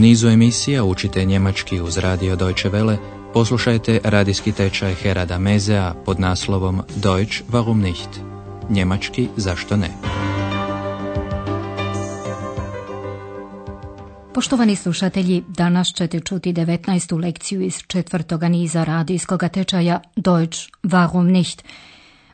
nizu emisija učite njemački uz radio Deutsche Welle, poslušajte radijski tečaj Herada Mezea pod naslovom Deutsch warum nicht? Njemački zašto ne? Poštovani slušatelji, danas ćete čuti 19. lekciju iz četvrtoga niza radijskog tečaja Deutsch warum nicht?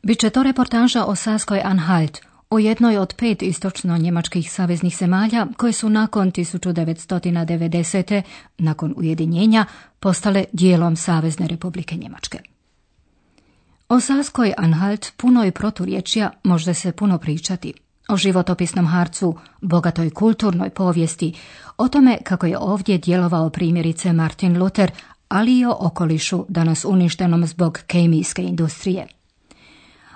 Biće to reportaža o Saskoj Anhalt, o jednoj od pet istočno-njemačkih saveznih zemalja koje su nakon 1990. nakon ujedinjenja postale dijelom Savezne republike Njemačke. O Saskoj Anhalt puno je proturječja može se puno pričati. O životopisnom harcu, bogatoj kulturnoj povijesti, o tome kako je ovdje djelovao primjerice Martin Luther, ali i o okolišu danas uništenom zbog kemijske industrije.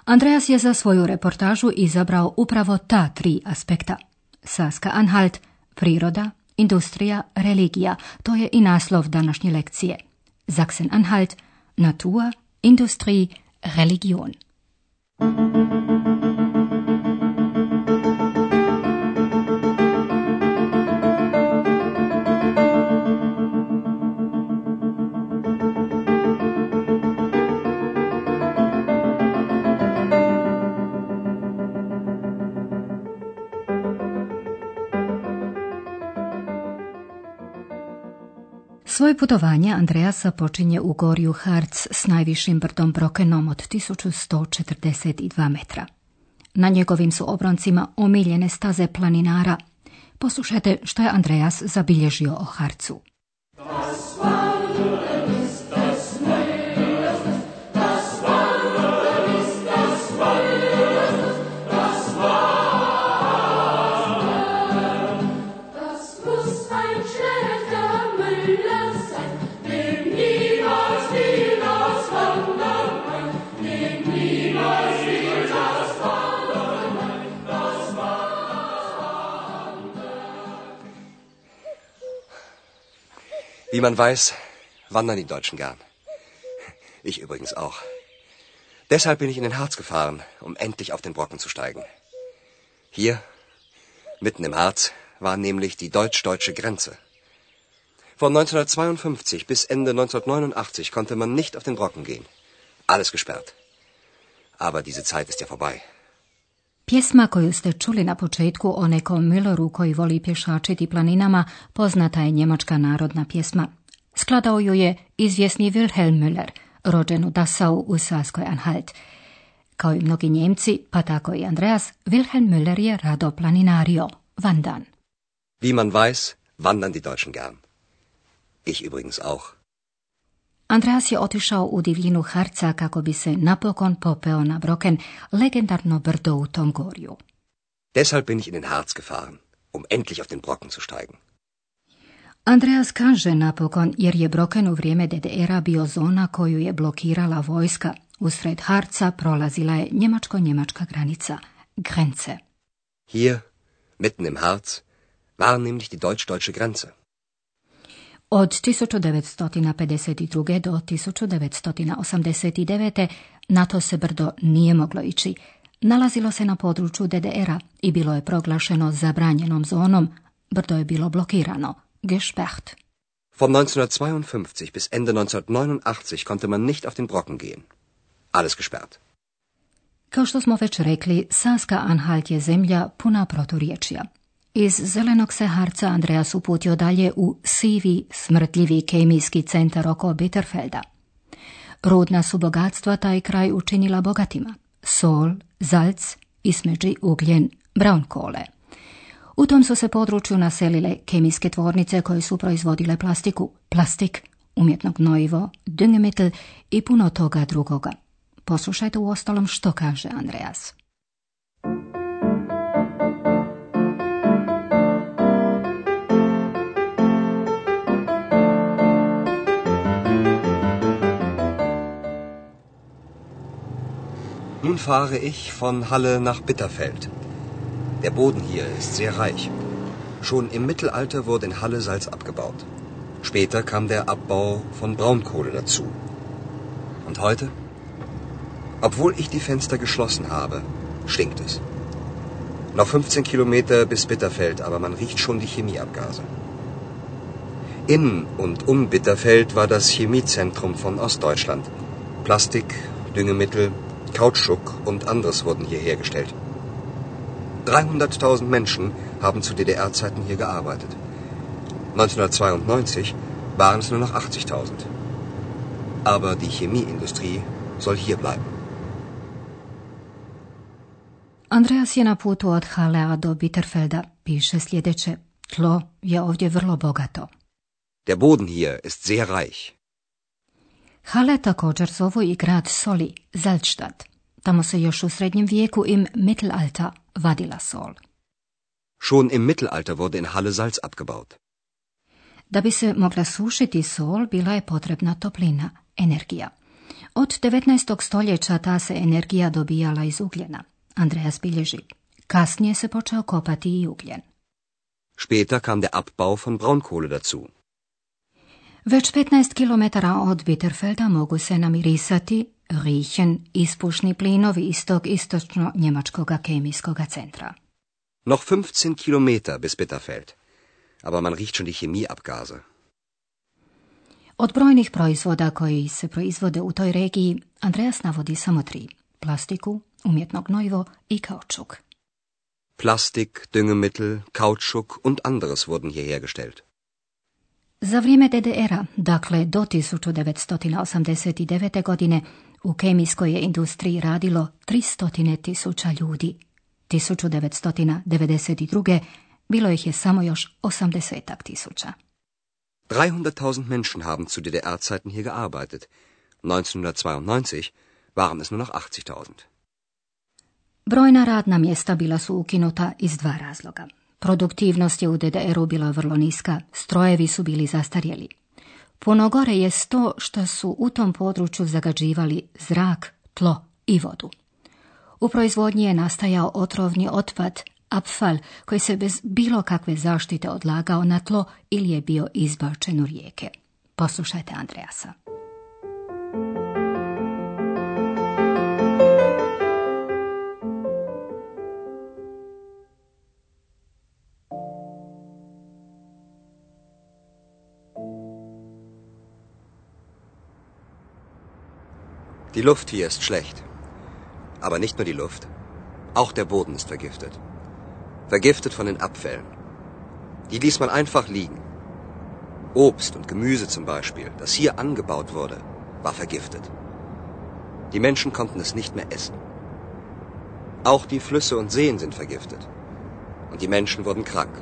Andreas je za svoju reportažu izabrao upravo ta tri aspekta. Saska Anhalt, priroda, industrija, religija, to je i naslov današnje lekcije. Sachsen Anhalt, Natur, Industrie, Religion. Svoje putovanje Andreasa počinje u gorju Harc s najvišim brdom Brokenom od 1142 metra. Na njegovim su obroncima omiljene staze planinara. Poslušajte što je Andreas zabilježio o Harcu. Wie man weiß, wandern die Deutschen gern. Ich übrigens auch. Deshalb bin ich in den Harz gefahren, um endlich auf den Brocken zu steigen. Hier, mitten im Harz, war nämlich die deutsch-deutsche Grenze. Von 1952 bis Ende 1989 konnte man nicht auf den Brocken gehen. Alles gesperrt. Aber diese Zeit ist ja vorbei. Pjesma koju ste čuli na početku o nekom Milleru koji voli pješačiti planinama poznata je njemačka narodna pjesma. Skladao ju je izvjesni Wilhelm Müller, rođen u Dassau u Saskoj Anhalt. Kao i mnogi Njemci, pa tako i Andreas, Wilhelm Müller je rado planinario, vandan. Wie man weiß, wandern die Deutschen gern. Ich übrigens auch. Andreas je otišao u divljinu Harca kako bi se napokon popeo na Broken, legendarno brdo u tom gorju. Deshalb bin ich in den Harz gefahren, um endlich auf den Brocken zu steigen. Andreas kaže napokon jer je Broken u vrijeme DDR-a bio zona koju je blokirala vojska. Usred Harca prolazila je njemačko-njemačka granica, Grenze. Hier, mitten im Harz, war nämlich die deutsch-deutsche Grenze. Od 1952. do 1989. na to se brdo nije moglo ići. Nalazilo se na području DDR-a i bilo je proglašeno zabranjenom zonom. Brdo je bilo blokirano, gesperrt. Von 1952 bis Ende 1989 konnte man nicht auf den Brocken gehen. Alles gesperrt. Kao što smo već rekli, Saska Anhalt je zemlja puna proturječja. Iz zelenog se harca Andreas uputio dalje u sivi, smrtljivi kemijski centar oko Bitterfelda. Rudna su bogatstva taj kraj učinila bogatima. Sol, zalc, ismeđi ugljen, braunkole. U tom su se području naselile kemijske tvornice koje su proizvodile plastiku, plastik, umjetno gnojivo, düngemittel i puno toga drugoga. Poslušajte u ostalom što kaže Andreas. Fahre ich von Halle nach Bitterfeld. Der Boden hier ist sehr reich. Schon im Mittelalter wurde in Halle Salz abgebaut. Später kam der Abbau von Braunkohle dazu. Und heute? Obwohl ich die Fenster geschlossen habe, stinkt es. Noch 15 Kilometer bis Bitterfeld, aber man riecht schon die Chemieabgase. In und um Bitterfeld war das Chemiezentrum von Ostdeutschland. Plastik, Düngemittel, Kautschuk und anderes wurden hier hergestellt. 300.000 Menschen haben zu DDR-Zeiten hier gearbeitet. 1992 waren es nur noch 80.000. Aber die Chemieindustrie soll hier bleiben. Andreas je na putu od Halea do Bitterfelda. Piše sljedeće. Tlo je ovdje vrlo bogato. Der Boden hier ist sehr reich. Hale također zovu i grad soli, Salzstadt. Tamo se još u srednjem vijeku im Mittelalter vadila sol. Schon im Mittelalter wurde in Halle Salz abgebaut. Da bi se mogla sušiti sol, bila je potrebna toplina, energija. Od 19. stoljeća ta se energija dobijala iz ugljena. Andreas bilježi. Kasnije se počeo kopati i ugljen. Später kam der Abbau von Braunkohle dazu. Već 15 km od Bitterfelda mogu se namirisati riechen ispušni plinovi iz tog istočno njemačkog kemijskog centra. Noch 15 km bis Bitterfeld. Aber man riecht schon die Chemieabgase. Od brojnih proizvoda koji se proizvode u toj regiji, Andreas navodi samo tri. Plastiku, umjetno gnojivo i kaučuk. Plastik, Düngemittel, Kautschuk und anderes wurden hier hergestellt. Za vrijeme DDR-a, dakle do 1989. godine, u kemijskoj je industriji radilo 300 tisuća ljudi. 1992. bilo ih je samo još 80 tisuća. 300.000 Menschen haben zu DDR-Zeiten hier gearbeitet. 1992 waren es nur noch 80.000. Brojna radna mjesta bila su ukinuta iz dva razloga. Produktivnost je u DDR-u bila vrlo niska, strojevi su bili zastarjeli. Puno gore je to što su u tom području zagađivali zrak, tlo i vodu. U proizvodnji je nastajao otrovni otpad, apfal, koji se bez bilo kakve zaštite odlagao na tlo ili je bio izbačen u rijeke. Poslušajte Andreasa. Die Luft hier ist schlecht. Aber nicht nur die Luft. Auch der Boden ist vergiftet. Vergiftet von den Abfällen. Die ließ man einfach liegen. Obst und Gemüse zum Beispiel, das hier angebaut wurde, war vergiftet. Die Menschen konnten es nicht mehr essen. Auch die Flüsse und Seen sind vergiftet. Und die Menschen wurden krank.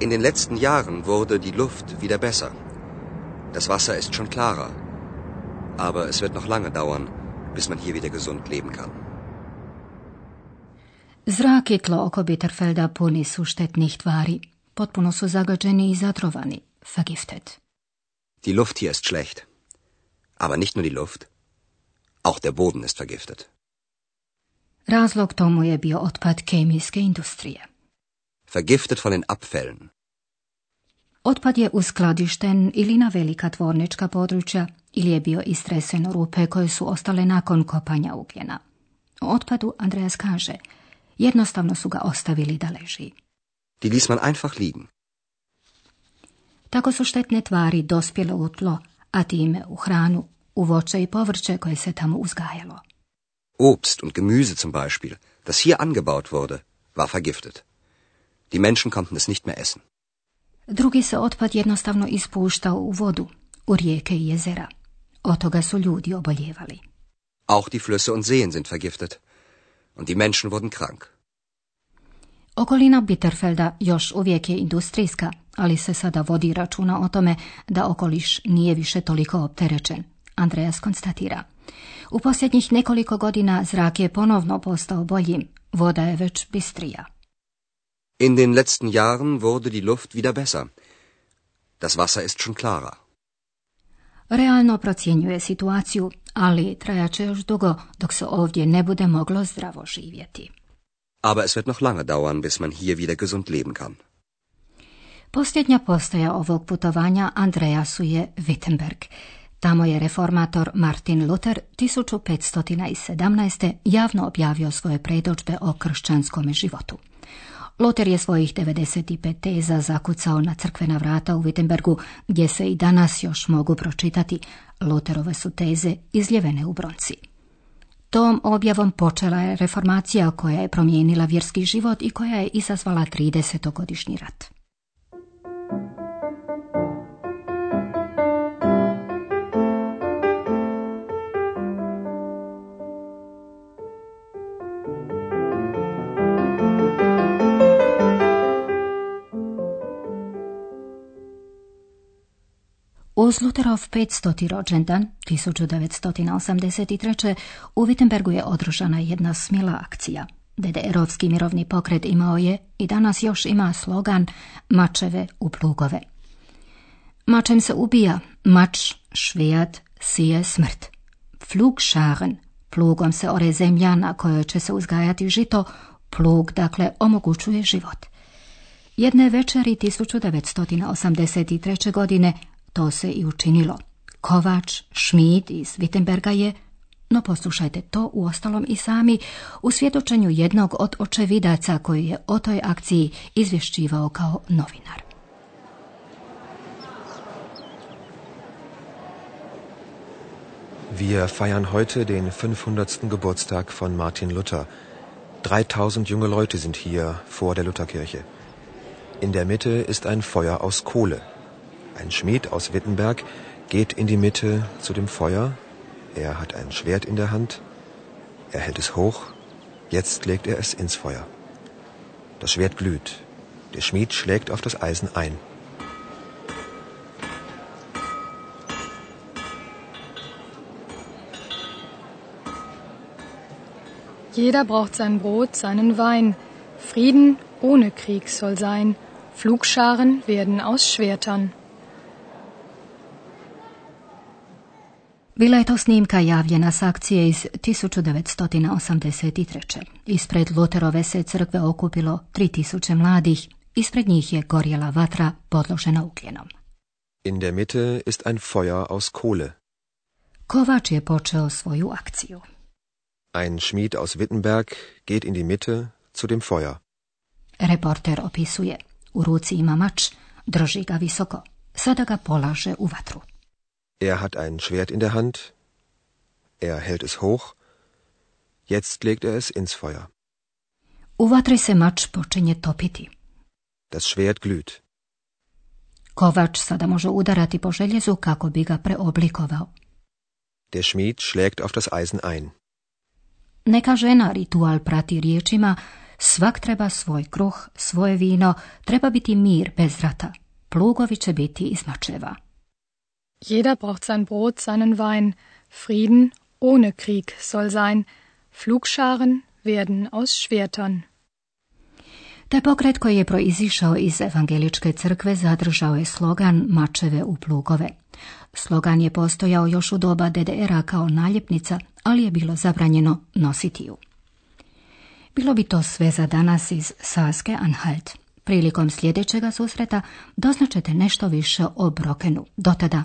In den letzten Jahren wurde die Luft wieder besser. Das Wasser ist schon klarer. Aber es wird noch lange dauern, bis man hier wieder gesund leben kann. Zrak i tlo oko Bitterfelda puni su štetnih tvari. Potpuno su zagađeni i zatrovani. Vergiftet. Die Luft hier ist schlecht. Aber nicht nur die Luft. Auch der Boden ist vergiftet. Razlog tomu je bio otpad kemijske industrije. Vergiftet von den Abfällen. Otpad je uskladišten ili na velika tvornička područja ili je bio istresen rupe koje su ostale nakon kopanja ugljena. O otpadu Andreas kaže, jednostavno su ga ostavili da leži. Die ließ man einfach liegen. Tako su štetne tvari dospjele u tlo, a time u hranu, u voće i povrće koje se tamo uzgajalo. Obst und Gemüse zum Beispiel, das hier angebaut wurde, war vergiftet. Die Menschen konnten es nicht mehr essen. Drugi se otpad jednostavno ispuštao u vodu, u rijeke i jezera. Od toga su ljudi oboljevali. Auch die Flüsse und Seen sind vergiftet. Und die Menschen wurden krank. Okolina Bitterfelda još uvijek je industrijska, ali se sada vodi računa o tome da okoliš nije više toliko opterećen. Andreas konstatira. U posljednjih nekoliko godina zrak je ponovno postao boljim, voda je već bistrija. In den letzten Jahren wurde die Luft wieder besser. Das Wasser ist schon klarer. Realno procjenjuje situaciju, ali trajaće još dugo dok se ovdje ne bude moglo zdravo živjeti. Aber es wird noch lange dauern, bis man hier wieder gesund leben kann. Posljednja postaja ovog putovanja Andreasu je Wittenberg. Tamo je reformator Martin Luther 1517. javno objavio svoje predođbe o kršćanskom životu. Loter je svojih 95 teza zakucao na crkvena vrata u Wittenbergu, gdje se i danas još mogu pročitati. Loterove su teze izljevene u bronci. Tom objavom počela je reformacija koja je promijenila vjerski život i koja je izazvala 30-godišnji rat. Uz Luterov 500. rođendan 1983. u Wittenbergu je održana jedna smjela akcija. DDR-ovski mirovni pokret imao je i danas još ima slogan mačeve u plugove. Mačem se ubija, mač, švijat, sije smrt. Flugscharen, plugom se ore zemlja na kojoj će se uzgajati žito, plug dakle omogućuje život. Jedne večeri 1983. godine to se i učinilo. Kovač, Šmid iz Wittenberga je, no poslušajte to u ostalom i sami, u svjedočenju jednog od očevidaca koji je o toj akciji izvješćivao kao novinar. Wir feiern heute den 500. Geburtstag von Martin Luther. 3000 junge Leute sind hier vor der Lutherkirche. In der Mitte ist ein Feuer aus Kohle. Ein Schmied aus Wittenberg geht in die Mitte zu dem Feuer. Er hat ein Schwert in der Hand. Er hält es hoch. Jetzt legt er es ins Feuer. Das Schwert glüht. Der Schmied schlägt auf das Eisen ein. Jeder braucht sein Brot, seinen Wein. Frieden ohne Krieg soll sein. Flugscharen werden aus Schwertern. Bila je to snimka javljena s akcije iz 1983. Ispred Luterove se crkve okupilo 3000 mladih, ispred njih je gorjela vatra podložena ugljenom. In der Mitte ist ein Feuer aus Kohle. Kovač je počeo svoju akciju. Ein Schmied aus Wittenberg geht in die Mitte zu dem Feuer. Reporter opisuje. U ruci ima mač, drži ga visoko. Sada ga polaže u vatru. Er hat ein Schwert in der Hand. Er hält es hoch. Jetzt legt er es ins Feuer. U vatri se mač počinje topiti. Das Schwert glüht. Kovač sada može udarati po željezu kako bi ga preoblikovao. Der Schmied schlägt auf das Eisen ein. Neka žena ritual prati riječima svak treba svoj kruh, svoje vino, treba biti mir bez rata. Plugovi će biti iz mačeva. Jeder braucht sein Brot, seinen Wein. Frieden ohne Krieg soll sein. Flugscharen werden aus Schwertern. Taj pokret koji je proizišao iz evangeličke crkve zadržao je slogan mačeve u plugove. Slogan je postojao još u doba DDR-a kao naljepnica, ali je bilo zabranjeno nositi ju. Bilo bi to sve za danas iz Saske Anhalt. Prilikom sljedećega susreta doznačete nešto više o Brokenu. Do tada,